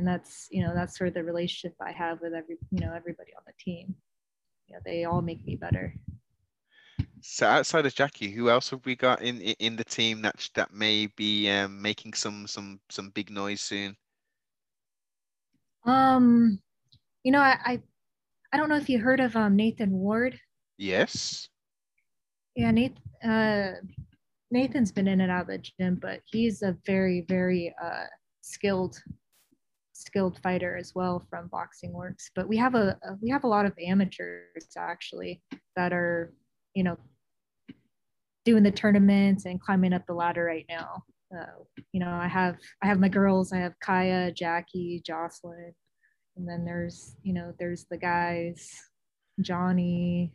and that's you know that's sort of the relationship I have with every you know everybody on the team. You know, they all make me better. So outside of Jackie, who else have we got in in the team that that may be um, making some some some big noise soon? Um, you know, I I, I don't know if you heard of um, Nathan Ward. Yes. Yeah, Nathan. Uh, Nathan's been in and out of the gym, but he's a very very uh, skilled skilled fighter as well from Boxing Works. But we have a we have a lot of amateurs actually that are you know doing the tournaments and climbing up the ladder right now. Uh, you know, I have I have my girls. I have Kaya, Jackie, Jocelyn, and then there's you know there's the guys, Johnny,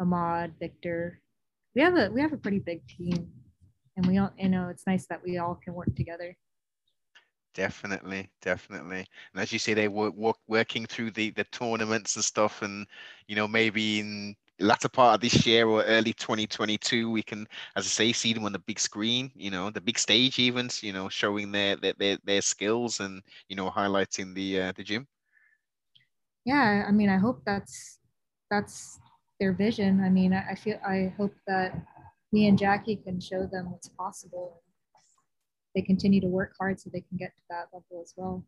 Ahmad, Victor. We have a we have a pretty big team, and we all you know it's nice that we all can work together. Definitely, definitely. And as you say, they were work, working through the the tournaments and stuff, and you know maybe in latter part of this year or early 2022 we can as i say see them on the big screen you know the big stage events you know showing their their their, their skills and you know highlighting the uh, the gym. Yeah i mean i hope that's that's their vision. I mean i, I feel i hope that me and jackie can show them what's possible they continue to work hard so they can get to that level as well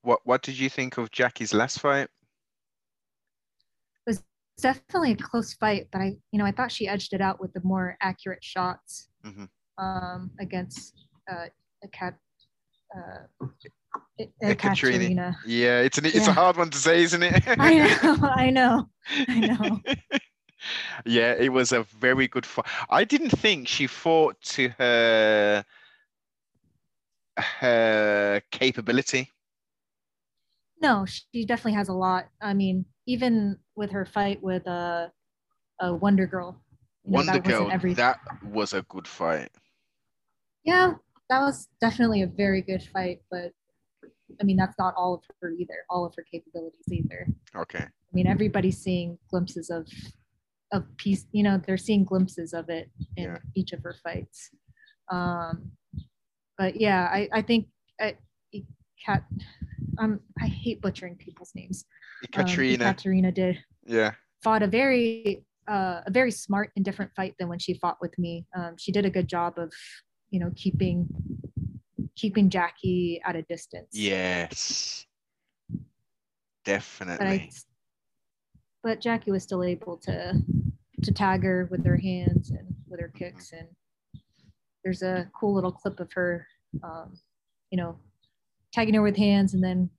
what what did you think of jackie's last fight It was definitely a close fight, but I, you know, I thought she edged it out with the more accurate shots mm-hmm. um, against uh, a cat. Uh, Katrina. Yeah, it's an, it's yeah. a hard one to say, isn't it? I know, I know, I know. yeah, it was a very good fight. I didn't think she fought to her her capability. No, she definitely has a lot. I mean, even with her fight with uh, a Wonder Girl. You know, Wonder that Girl, every... that was a good fight. Yeah, that was definitely a very good fight, but I mean that's not all of her either, all of her capabilities either. Okay. I mean everybody's seeing glimpses of of piece, you know, they're seeing glimpses of it in yeah. each of her fights. Um, but yeah, I I think I, Cat um, I hate butchering people's names. Katrina. Um, Katrina did. Yeah. Fought a very uh, a very smart and different fight than when she fought with me. Um, she did a good job of, you know, keeping keeping Jackie at a distance. Yes. Definitely. But, I, but Jackie was still able to to tag her with her hands and with her kicks and there's a cool little clip of her um, you know tagging her with hands and then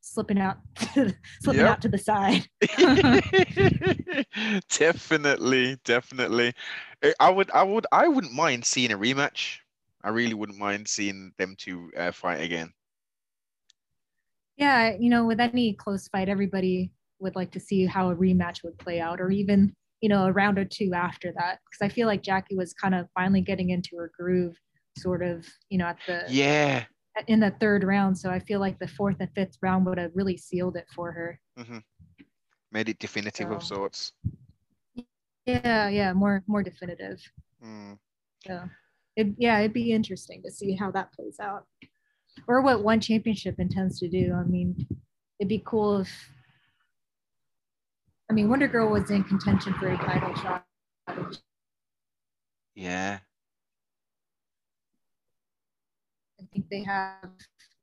slipping out slipping yep. out to the side. Definitely definitely. Eh, i would i would i wouldn't mind seeing a rematch. I really wouldn't mind seeing them two uh, fight again. Yeah you know with any close fight everybody would like to see how a rematch would play out or even you know a round or two after that because i feel like jackie was kind of finally getting into her groove sort of you know at the yeah in the third round. So I feel like the fourth and fifth round would have really sealed it for her. Mm-hmm. Made it definitive so, of sorts. Yeah, yeah, more more definitive. Mm. So, it, yeah, it'd be interesting to see how that plays out, or what one championship intends to do. I mean, it'd be cool if. I mean, Wonder Girl was in contention for a title shot. Yeah, I think they have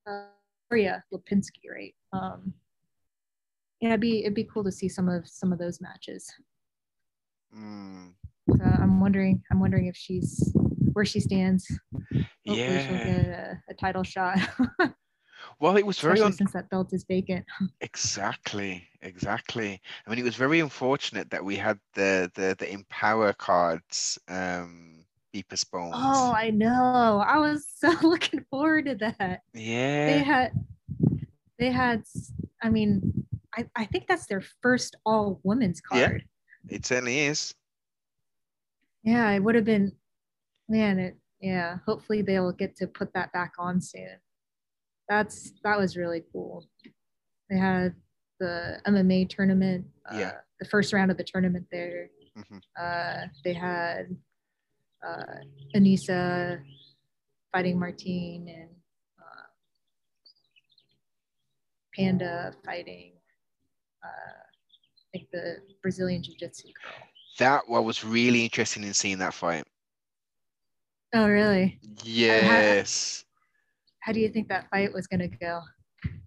uh, Maria Lipinski, right? Um, yeah, it'd be it'd be cool to see some of some of those matches. Mm. So I'm wondering I'm wondering if she's where she stands. Hopefully yeah, she'll get a, a title shot. well, it was very un- since that belt is vacant. exactly, exactly. I mean, it was very unfortunate that we had the the the Empower cards. Um, be postponed. Oh, I know. I was so looking forward to that. Yeah. They had they had I mean, I, I think that's their first all women's card. Yeah, it certainly is. Yeah, it would have been man, it yeah, hopefully they'll get to put that back on soon. That's that was really cool. They had the MMA tournament, uh, yeah. the first round of the tournament there. Mm-hmm. Uh, they had uh, Anissa fighting Martine and uh, Panda fighting, uh, I think the Brazilian Jiu Jitsu girl. That what was really interesting in seeing that fight. Oh, really? Yes. How, do you think that fight was going to go?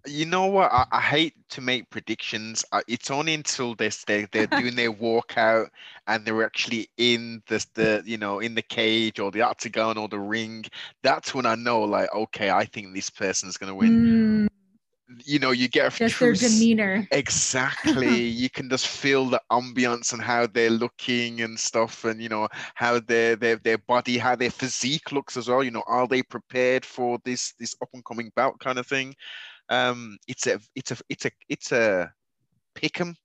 You know what? I, I hate to make predictions. It's only until this they they're doing their walkout and they're actually in the the you know in the cage or the octagon or the ring. That's when I know, like, okay, I think this person's gonna win. Mm you know you get a just their demeanor exactly you can just feel the ambience and how they're looking and stuff and you know how their their their body how their physique looks as well you know are they prepared for this this up and coming bout kind of thing um, it's a it's a it's a it's a pick 'em.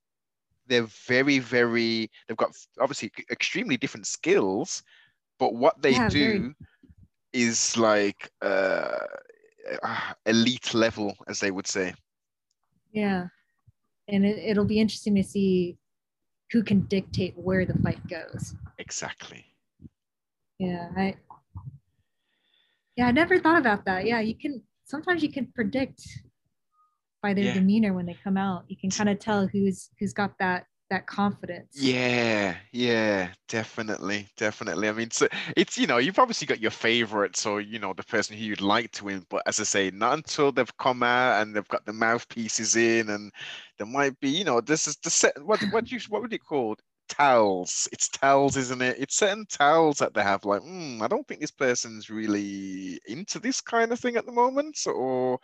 They're very very. They've got obviously extremely different skills, but what they yeah, do very... is like uh, uh, elite level, as they would say. Yeah, and it, it'll be interesting to see who can dictate where the fight goes. Exactly. Yeah, I. Yeah, I never thought about that. Yeah, you can sometimes you can predict by their yeah. demeanor when they come out. You can kind of tell who's who's got that that confidence. Yeah, yeah, definitely, definitely. I mean, so it's you know you've obviously got your favorites or you know the person who you'd like to win, but as I say, not until they've come out and they've got the mouthpieces in, and there might be you know this is the set. What what you what would it called? towels. It's towels, isn't it? It's certain towels that they have like, mm, I don't think this person's really into this kind of thing at the moment. Or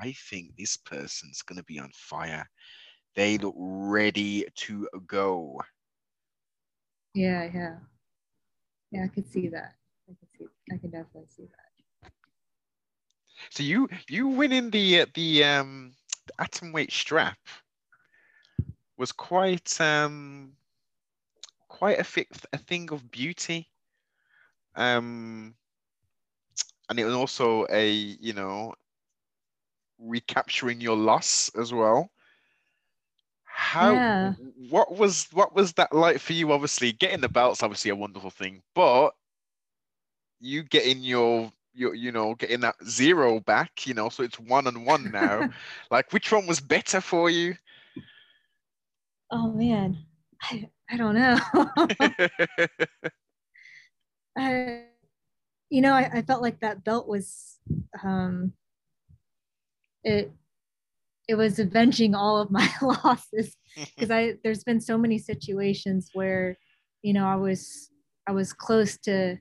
I think this person's going to be on fire. They look ready to go. Yeah, yeah. Yeah, I could see that. I could see I can definitely see that. So you you winning the the um the atom weight strap was quite um quite a, fi- a thing of beauty. Um and it was also a you know recapturing your loss as well how yeah. what was what was that like for you? Obviously getting the belt's obviously a wonderful thing but you getting your your you know getting that zero back you know so it's one and one now. Like which one was better for you? Oh man. I, I don't know. I, you know I, I felt like that belt was um it it was avenging all of my losses because I there's been so many situations where you know I was I was close to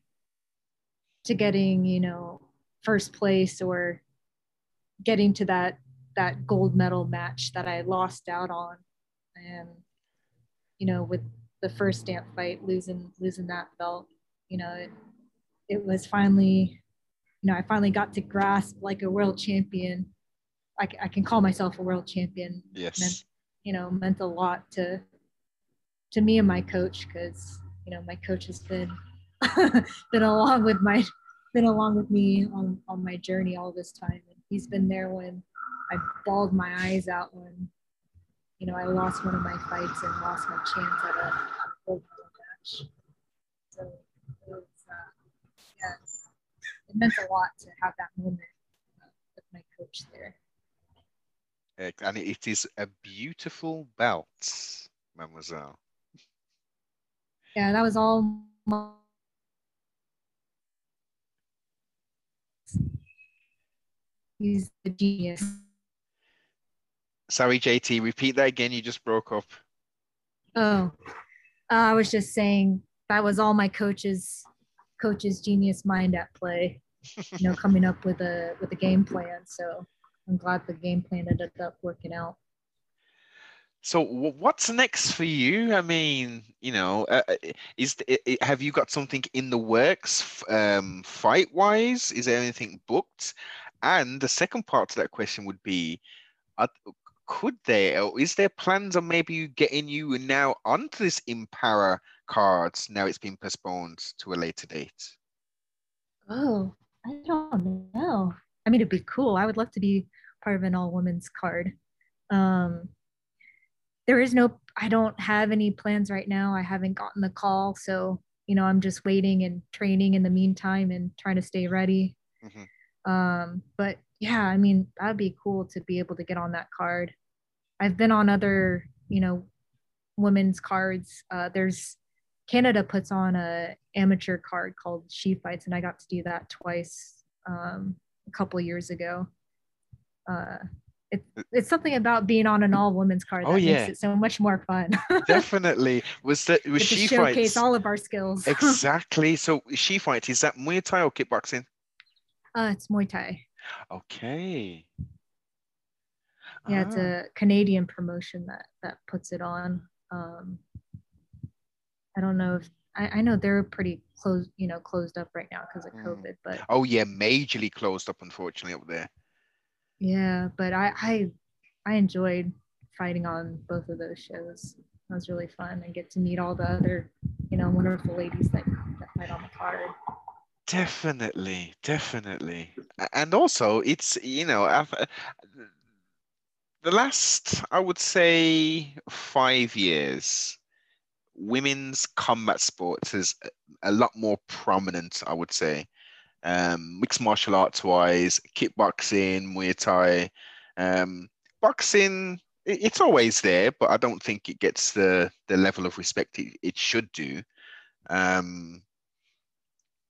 to getting you know first place or getting to that that gold medal match that I lost out on. And you know with the first Stamp fight losing losing that belt you know it, it was finally you know I finally got to grasp like a world champion I, I can call myself a world champion. Yes. Meant, you know, meant a lot to to me and my coach because you know my coach has been been along with my been along with me on on my journey all this time, and he's been there when I bawled my eyes out when you know I lost one of my fights and lost my chance at a, gold medal match. So it was, uh, yeah, it meant a lot to have that moment uh, with my coach there and it is a beautiful belt, mademoiselle. Yeah, that was all. He's the genius. Sorry, JT, repeat that again. You just broke up. Oh, uh, I was just saying that was all my coach's coach's genius mind at play. You know, coming up with a with a game plan. So I'm glad the game plan ended up working out. So what's next for you? I mean, you know, uh, uh is have you got something in the works um, fight wise? Is there anything booked? And the second part to that question would be, uh, could there or is there plans on maybe getting you now onto this Empower cards? Now it's been postponed to a later date. Oh, I don't know. I mean, it'd be cool. I would love to be part of an all women's card. Um, there is no, I don't have any plans right now. I haven't gotten the call. So, you know, I'm just waiting and training in the meantime and trying to stay ready. Mm-hmm. Um, but yeah, I mean, that'd be cool to be able to get on that card. I've been on other, you know, women's cards. Uh, there's Canada puts on a amateur card called She Fights, and I got to do that twice um, a couple years ago. Uh, it, it's something about being on an all women's card that Oh, yeah. makes it so much more fun. Definitely. Was that was she showcase fights? all of our skills. exactly. So she fights, is that Muay Thai or kickboxing? uh, it's Muay Thai. Okay. Yeah, it's Ah, a Canadian promotion that that puts it on. Um, I don't know if I, I know they're pretty closed, you know, closed up right now because of Mm. COVID. But Oh yeah, majorly closed up, unfortunately, up there. yeah, but I I I enjoyed fighting on both of those shows. That was really fun and get to meet all the other, you know, wonderful ladies that, that fight on the card. Definitely, definitely. And also, it's, you know, I've- uh, the last, I would say, five years, women's combat sports is a- lot more prominent, I would say. Um, mixed martial arts wise, kickboxing, Muay Thai, um, boxing, it's always there, but I don't think it gets the the level of respect it, it should do. Um,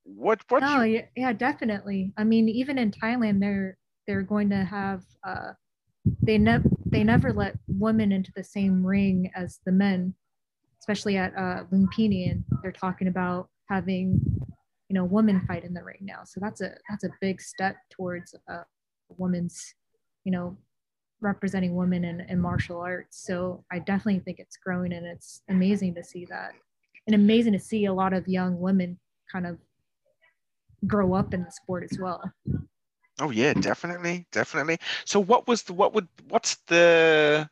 what what No, you- yeah, yeah, definitely. I mean, even in Thailand, they're they're going to have uh, they never they never let women into the same ring as the men, especially at uh, Lumpini, and they're talking about having you know women fight in the ring now. So that's a that's a big step towards uh, women's you know representing women in, in martial arts. So I definitely think it's growing, and it's amazing to see that, and amazing to see a lot of young women kind of grow up in the sport as well. Oh yeah, definitely, definitely. So what was the what would what's the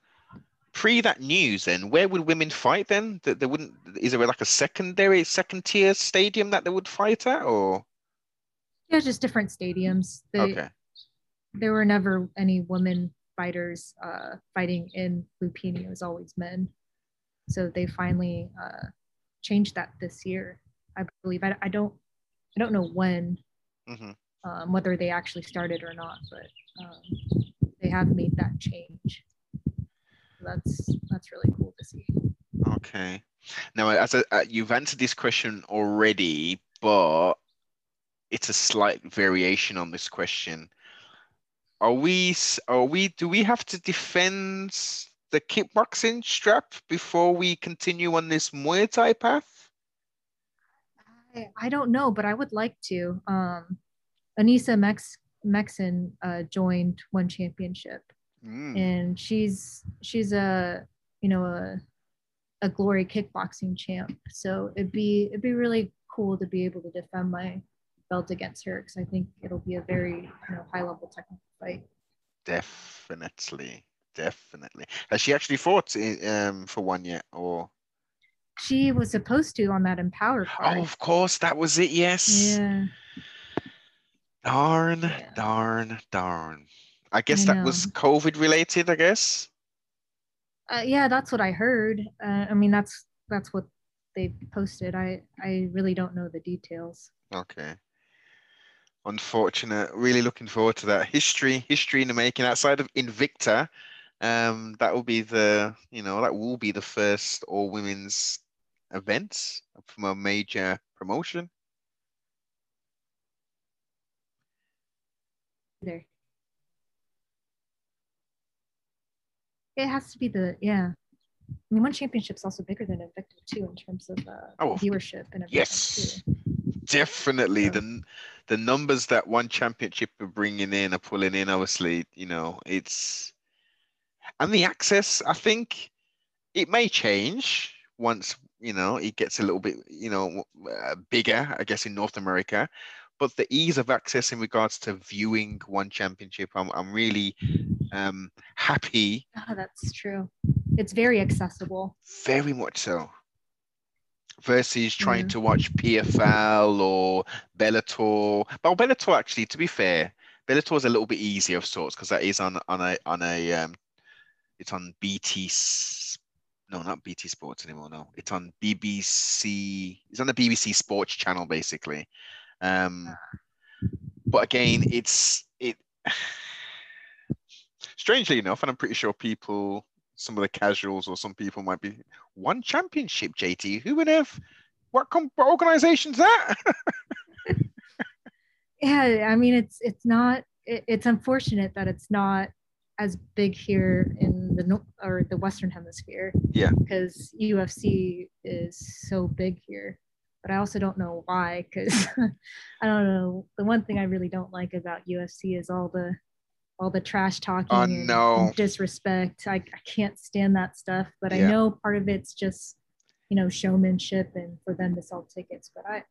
pre that news then? Where would women fight then? That there wouldn't is there like a secondary second tier stadium that they would fight at or Yeah, just different stadiums. They, okay. There were never any women fighters uh, fighting in Lumpini. It was always men. So they finally uh, changed that this year, I believe. I, I don't I don't know when, hmm um, whether they actually started or not, but um, they have made that change. That's that's really cool to see. Okay. Now, as a, uh, you've answered this question already, but it's a slight variation on this question. Are we, are we, do we have to defend the kickboxing strap before we continue on this Muay Thai path? I, I don't know, but I would like to. Um, Anissa Mex Meksen uh, joined one championship, Mm, and she's she's a you know a a glory kickboxing champ. So it'd be it'd be really cool to be able to defend my belt against her because I think it'll be a very you know high level technical fight. definitely, definitely. Has she actually fought um, for one yet? Or She was supposed to on that Empower oh, of course, that was it. Yes. yeah, Darn, Yeah. darn, darn. I guess I that was. COVID related. I guess. uh, yeah, that's what I heard. Uh, I mean, that's that's what they posted. I I really don't know the details. Okay. Unfortunate. Really looking forward to that. History, history in the making. Outside of Invicta, um, that will be the, you know, that will be the first all women's event from a major promotion. There. It has to be the yeah. I mean, one championship's also bigger than Invicta too in terms of uh, Oh, viewership and everything Yes. too. Definitely the the numbers that one championship are bringing in are pulling in. Obviously, you know, it's and the access. I think it may change once you know it gets a little bit you know uh, bigger. I guess in North America, but the ease of access in regards to viewing one championship, I'm I'm really um happy. Oh, that's true. It's very accessible. Very much so. Versus trying Yeah. to watch PFL or Bellator. Well, Bellator actually, to be fair, Bellator is a little bit easier of sorts because that is on on a on a um, it's on BT. No, not BT Sports anymore. No, it's on BBC. It's on the BBC Sports channel basically. Um, but again, it's it. strangely enough, and I'm pretty sure people, some of the casuals or some people might be one championship. JT, who on earth? What, com- what organization's that? yeah, I mean, it's it's not. It, it's unfortunate that it's not as big here in the or the Western Hemisphere. Yeah. Because UFC is so big here, but I also don't know why. Because I don't know. The one thing I really don't like about UFC is all the all the trash oh, talking oh, and, no. and disrespect. I, I can't stand that stuff. But Yeah. I know part of it's just you know showmanship and for them to sell tickets. But I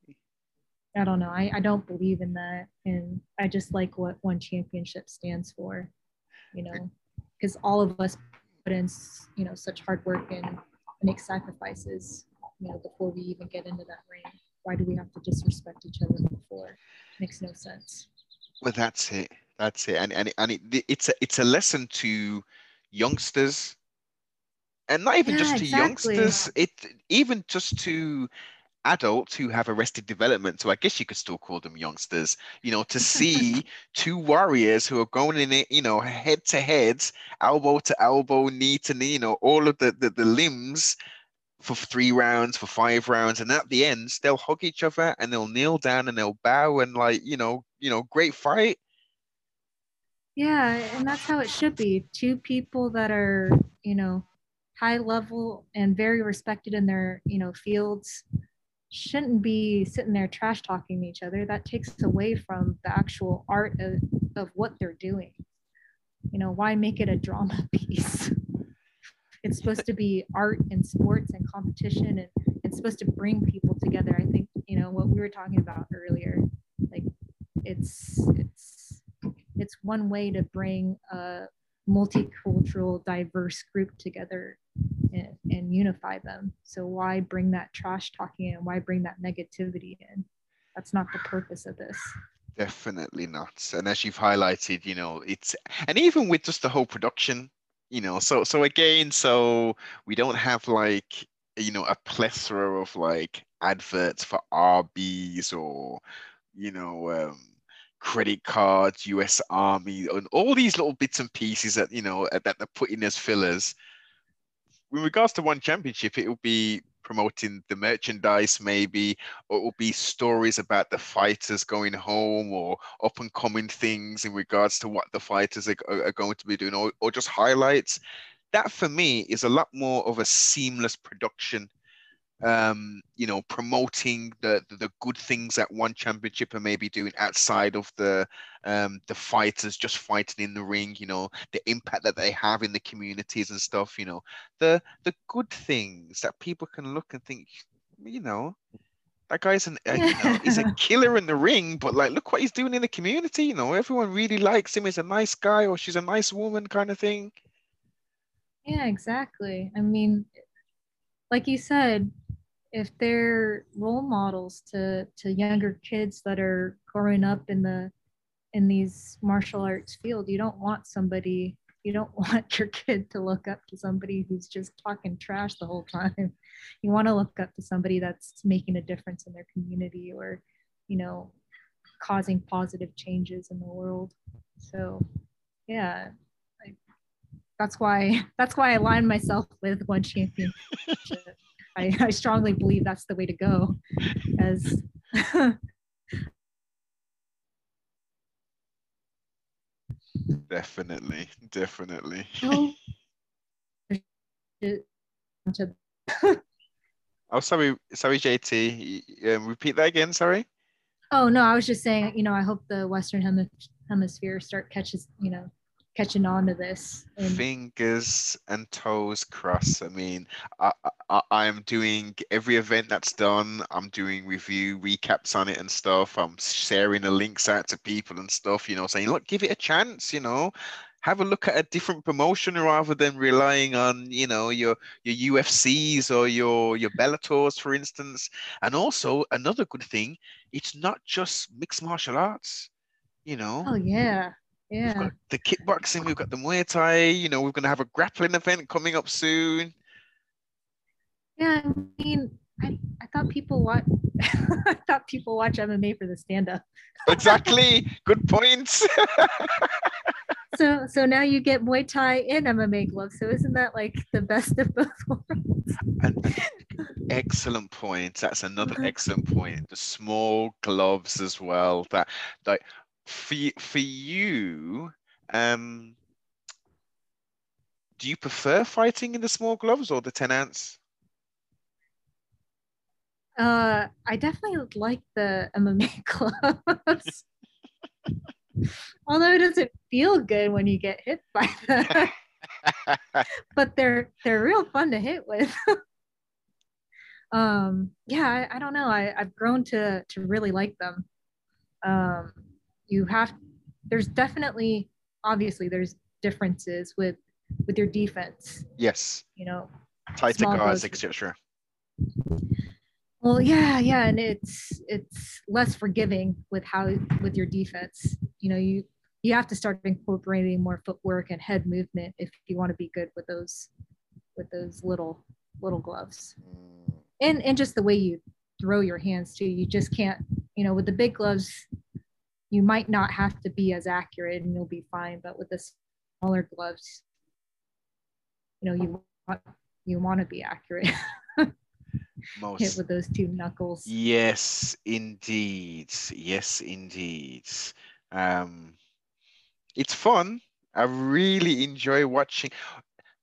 I don't know. I, I don't believe in that. And I just like what one championship stands for, you know, because all of us put in, you know, such hard work and make sacrifices, you know, before we even get into that ring. Why do we have to disrespect each other before? Makes no sense. Well, that's it. That's it. And and and it, it's a it's a lesson to youngsters, and not even just to exactly. youngsters. It even just to adults who have arrested development. So I guess you could still call them youngsters. You know, to see two warriors who are going in it, you know, head to head, elbow to elbow, knee to knee. You know, all of the the, the limbs. For three rounds, for five rounds, and at the end, they'll hug each other and they'll kneel down and they'll bow and like you know, you know, great fight. Yeah, and that's how it should be. Two people that are, you know, high level and very respected in their, you know, fields shouldn't be sitting there trash talking each other. That takes away from the actual art of, of what they're doing. You know, why make it a drama piece? It's supposed to be art and sports and competition and it's supposed to bring people together. I think, you know, what we were talking about earlier, like it's it's it's one way to bring a multicultural diverse group together and, and unify them so why bring that trash talking in why bring that negativity in that's not the purpose of this Definitely not. And as you've highlighted, you know, it's and even with just the whole production, you know, so so again, so we don't have like, you know, a plethora of like adverts for RBs or, you know, um, credit cards, US Army, and all these little bits and pieces that, you know, that they're putting as fillers. With regards to one championship, it will be promoting the merchandise maybe or it will be stories about the fighters going home or up and coming things in regards to what the fighters are, are going to be doing or, or just highlights. That for me is a lot more of a seamless production um you know promoting the the, good things that one championship are maybe doing outside of the um the fighters just fighting in the ring you know the impact that they have in the communities and stuff you know. The the good things that people can look and think you know that guy's an uh, you know he's a killer in the ring but like look what he's doing in the community you know. Everyone really likes him. He's a nice guy or she's a nice woman kind of thing. Yeah exactly. I mean like you said if they're role models to to younger kids that are growing up in the in these martial arts field you don't want somebody you don't want your kid to look up to somebody who's just talking trash the whole time. You want to look up to somebody that's making a difference in their community or you know causing positive changes in the world. So yeah I, that's why that's why i aligned myself with one championship I, I strongly believe that's the way to go as definitely definitely. Oh, sorry sorry jt um, repeat that again sorry. Oh no i was just saying you know i hope the western Hemi- hemisphere start catches you know catching on to this and fingers and toes crossed. I mean, I, I I'm doing every event that's done. I'm doing review recaps on it and stuff. I'm sharing the links out to people and stuff. You know, saying, look, give it a chance. You know, have a look at a different promotion rather than relying on you know your your UFCs or your your Bellators, for instance. And also another good thing, it's not just mixed martial arts. You know, oh yeah We've yeah got the kickboxing, we've got the Muay Thai, you know, we're going to have a grappling event coming up soon. yeah i mean i, I thought people watch i thought people watch mma for the stand-up Exactly. Good points. so so now you get Muay Thai and MMA gloves. So isn't that like the best of both worlds? And, excellent point. That's another uh-huh. excellent point. The small gloves as well. That like for you, for you, um, do you prefer fighting in the small gloves or the 10 ounce? Uh, I definitely like the MMA gloves. Although it doesn't feel good when you get hit by them. but they're they're real fun to hit with. um, yeah, I, I don't know. I, I've grown to to really like them. Um, you have there's definitely obviously there's differences with with your defense. Yes. You know, tighter guards, etc. Well, yeah, yeah, and it's it's less forgiving with how with your defense. You know, you you have to start incorporating more footwork and head movement if you want to be good with those with those little little gloves. Mm. And and just the way you throw your hands too. You just can't, you know, with the big gloves, you might not have to be as accurate and you'll be fine. But with the smaller gloves, you know, you want you want to be accurate. Most hit with those two knuckles. Yes, indeed. Yes, indeed. Um, it's fun. I really enjoy watching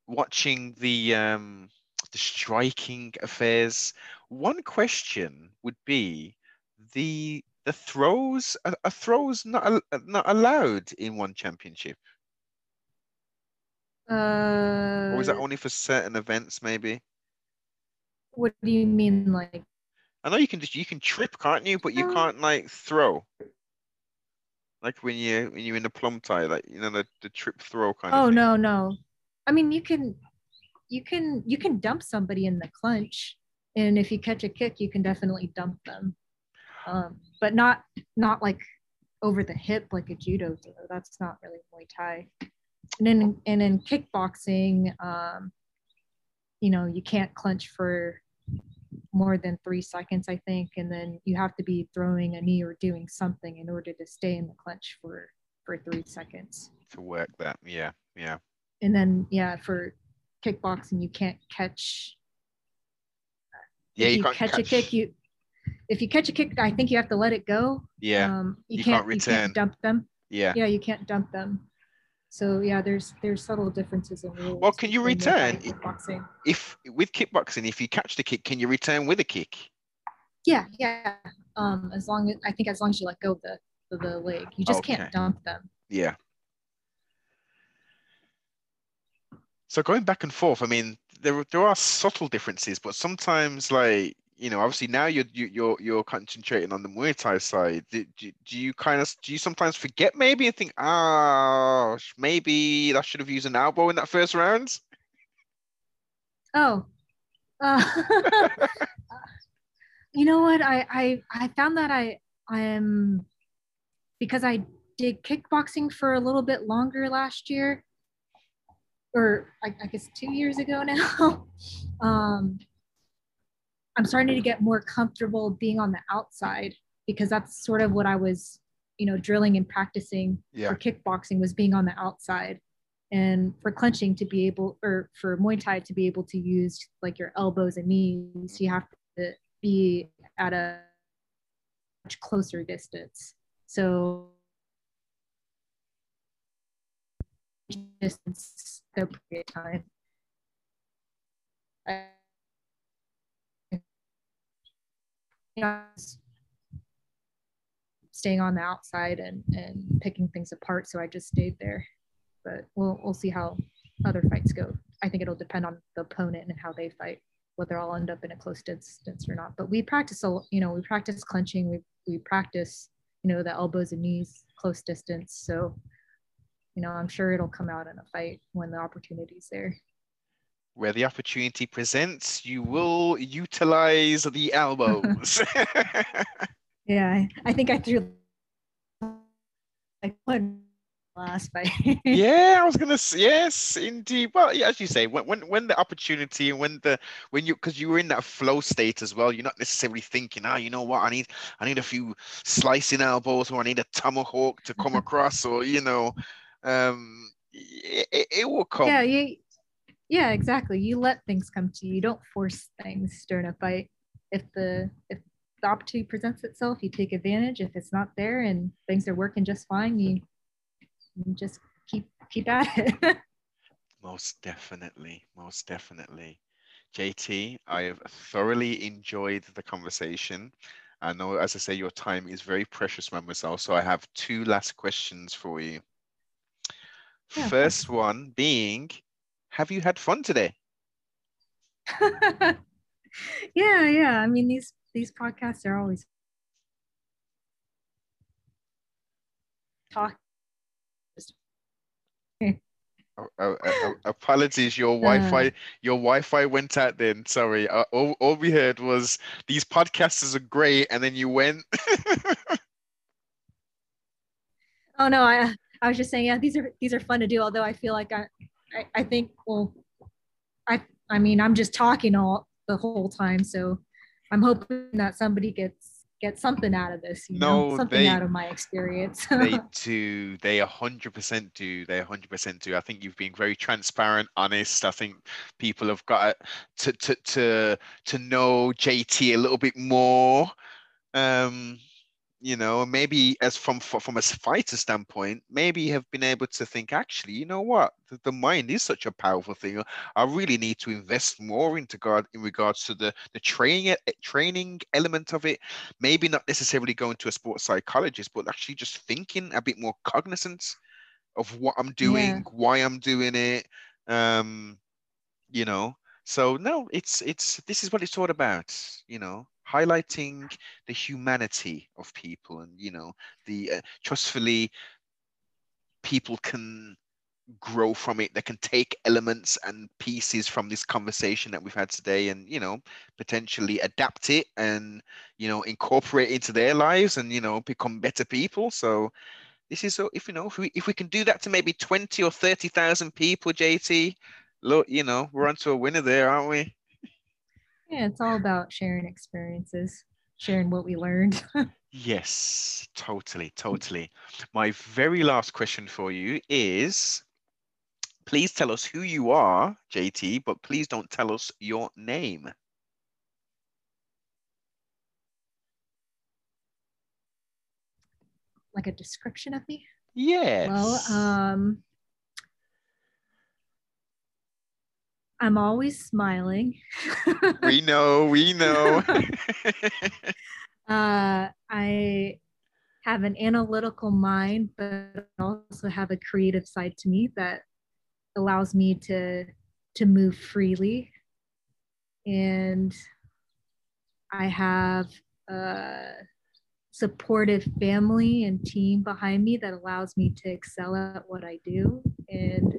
watching the um, the striking affairs. One question would be the the throws are, are throws not not allowed in one championship. Uh, or is that only for certain events, maybe? What do you mean, like? I know you can just you can trip, can't you? But you can't like throw. Like when you when you're in the plum tie, like you know the, the trip throw kind oh, of. Oh no no, I mean you can, you can you can dump somebody in the clinch, and if you catch a kick, you can definitely dump them, um, but not not like over the hip like a judo throw. That's not really Muay Thai. And in and in kickboxing, um, you know, you can't clench for more than three seconds, I think, and then you have to be throwing a knee or doing something in order to stay in the clench for for three seconds. To work that, yeah, yeah. And then yeah, for kickboxing, you can't catch. Yeah, you, you can't catch, catch, a kick. You if you catch a kick, I think you have to let it go. Yeah. Um, you, you can't, can't return. You can't dump them. Yeah. Yeah, you can't dump them. So yeah, there's there's subtle differences in rules. Well, can you return kickboxing? If with kickboxing, if you catch the kick, can you return with a kick? Yeah, yeah. Um, as long as I think as long as you let go of the of the leg, you just okay. can't dump them. Yeah. So going back and forth, I mean, there there are subtle differences, but sometimes like you know, obviously now you're you're, you're concentrating on the Muay Thai side. Do, do, do, you kind of do you sometimes forget maybe and think, ah, oh, maybe I should have used an elbow in that first round? Oh, uh, you know what? I I I found that I I am because I did kickboxing for a little bit longer last year, or I, I guess two years ago now. um, I'm starting to get more comfortable being on the outside because that's sort of what I was, you know, drilling and practicing yeah. for kickboxing was being on the outside. And for clenching to be able, or for Muay Thai to be able to use like your elbows and knees, you have to be at a much closer distance. So distance the appropriate time. I, you know, staying on the outside and, and picking things apart. So I just stayed there. But we'll we'll see how other fights go. I think it'll depend on the opponent and how they fight, whether I'll end up in a close distance or not. But we practice, a, you know, we practice clenching. We we practice, you know, the elbows and knees close distance. So, you know, I'm sure it'll come out in a fight when the opportunity's there where the opportunity presents, you will utilize the elbows. yeah, I think I threw like one last fight. yeah, I was gonna say yes, indeed. Well, yeah, as you say, when when when the opportunity and when the when you because you were in that flow state as well, you're not necessarily thinking, ah, oh, you know what, I need I need a few slicing elbows or I need a tomahawk to come across, or you know, um, it, it will come. Yeah, you, yeah, exactly. You let things come to you. You don't force things during a fight. If the if the opportunity presents itself, you take advantage. If it's not there and things are working just fine, you, you just keep keep at it. most definitely, most definitely. JT, I have thoroughly enjoyed the conversation. I know, as I say, your time is very precious, mademoiselle. So I have two last questions for you. Yeah, First one being, have you had fun today? yeah, yeah. I mean, these these podcasts are always talk. Oh, oh, oh, apologies, your Wi-Fi, uh, your Wi-Fi went out. Then sorry, uh, all, all we heard was these podcasters are great, and then you went. oh no, I I was just saying, yeah, these are these are fun to do. Although I feel like I I, I think well, I I mean I'm just talking all the whole time, so I'm hoping that somebody gets get something out of this you no, know something they, out of my experience. They do they 100% do they 100% do. I think you've been very transparent honest. I think people have got to to to to know jt a little bit more. Um you know maybe as from from a fighter standpoint maybe have been able to think actually you know what? The, the, mind is such a powerful thing. I really need to invest more into guard in regards to the the training eh, training element of it. Maybe not necessarily going to a sports psychologist but actually just thinking a bit more cognizant of what i'm doing yeah. why i'm doing it um you know? So no it's it's this is what it's all about you know highlighting the humanity of people and you know the uh, trustfully people can grow from it they can take elements and pieces from this conversation that we've had today and you know potentially adapt it and you know incorporate into their lives and you know become better people. So this is so if you know if we, if we can do that to maybe 20 or 30,000 people JT look you know we're onto a winner there aren't we yeah, it's all about sharing experiences, sharing what we learned. yes, totally, totally. My very last question for you is please tell us who you are, JT, but please don't tell us your name. Like a description of me? Yes. Well, um, I'm always smiling. we know, we know. uh, I have an analytical mind, but also have a creative side to me that allows me to to move freely. And I have a supportive family and team behind me that allows me to excel at what I do. And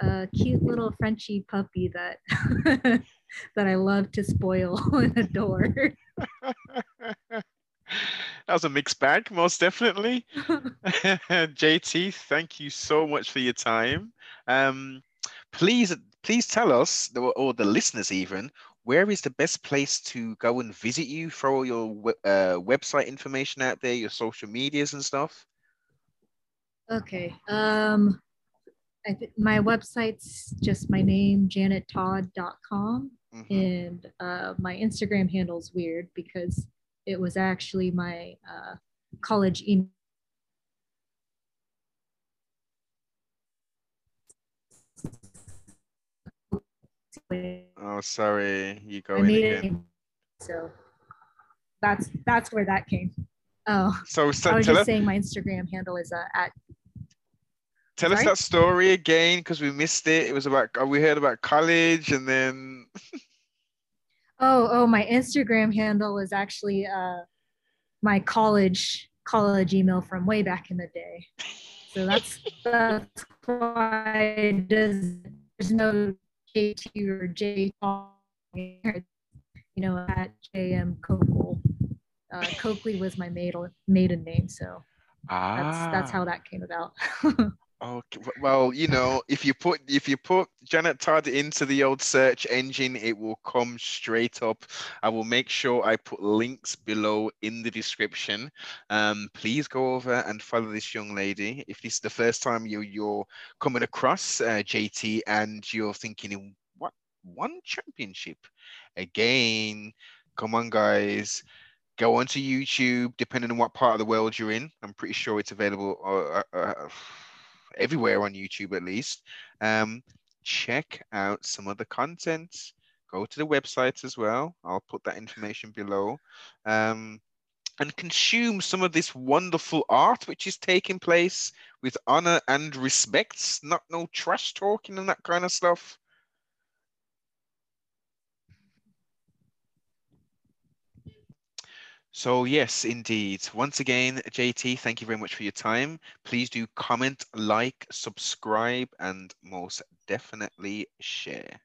a cute little Frenchy puppy that that I love to spoil and adore. that was a mixed bag, most definitely. JT, thank you so much for your time. Um, please, please tell us, or the listeners even, where is the best place to go and visit you? Throw your uh, website information out there, your social medias and stuff. Okay. Um, I th- my website's just my name, janettodd.com. Mm-hmm. And uh, my Instagram handle's weird because it was actually my uh, college email. Oh, sorry, you go in again. It, so that's that's where that came. Oh, so, so I was just saying my Instagram handle is uh, at Tell Sorry? us that story again because we missed it. It was about uh, we heard about college and then. oh, oh! My Instagram handle is actually uh, my college college email from way back in the day. So that's that's why does there's no JT or J you know at JM Coakley. Uh, Coakley was my maiden maiden name, so ah. that's that's how ah. that came about. Okay. Well, you know, if you put if you put Janet Todd into the old search engine, it will come straight up. I will make sure I put links below in the description. Um, please go over and follow this young lady. If this is the first time you, you're coming across uh, JT and you're thinking, what one championship? Again, come on, guys go onto YouTube, depending on what part of the world you're in. I'm pretty sure it's available uh, uh, uh everywhere on YouTube at least. Um, check out some of the content. Go to the website as well. I'll put that information below. Um, and consume some of this wonderful art which is taking place with honor and respect, not no trash talking and that kind of stuff. So yes, indeed. Once again, JT, thank you very much for your time. Please do comment, like, subscribe, and most definitely share.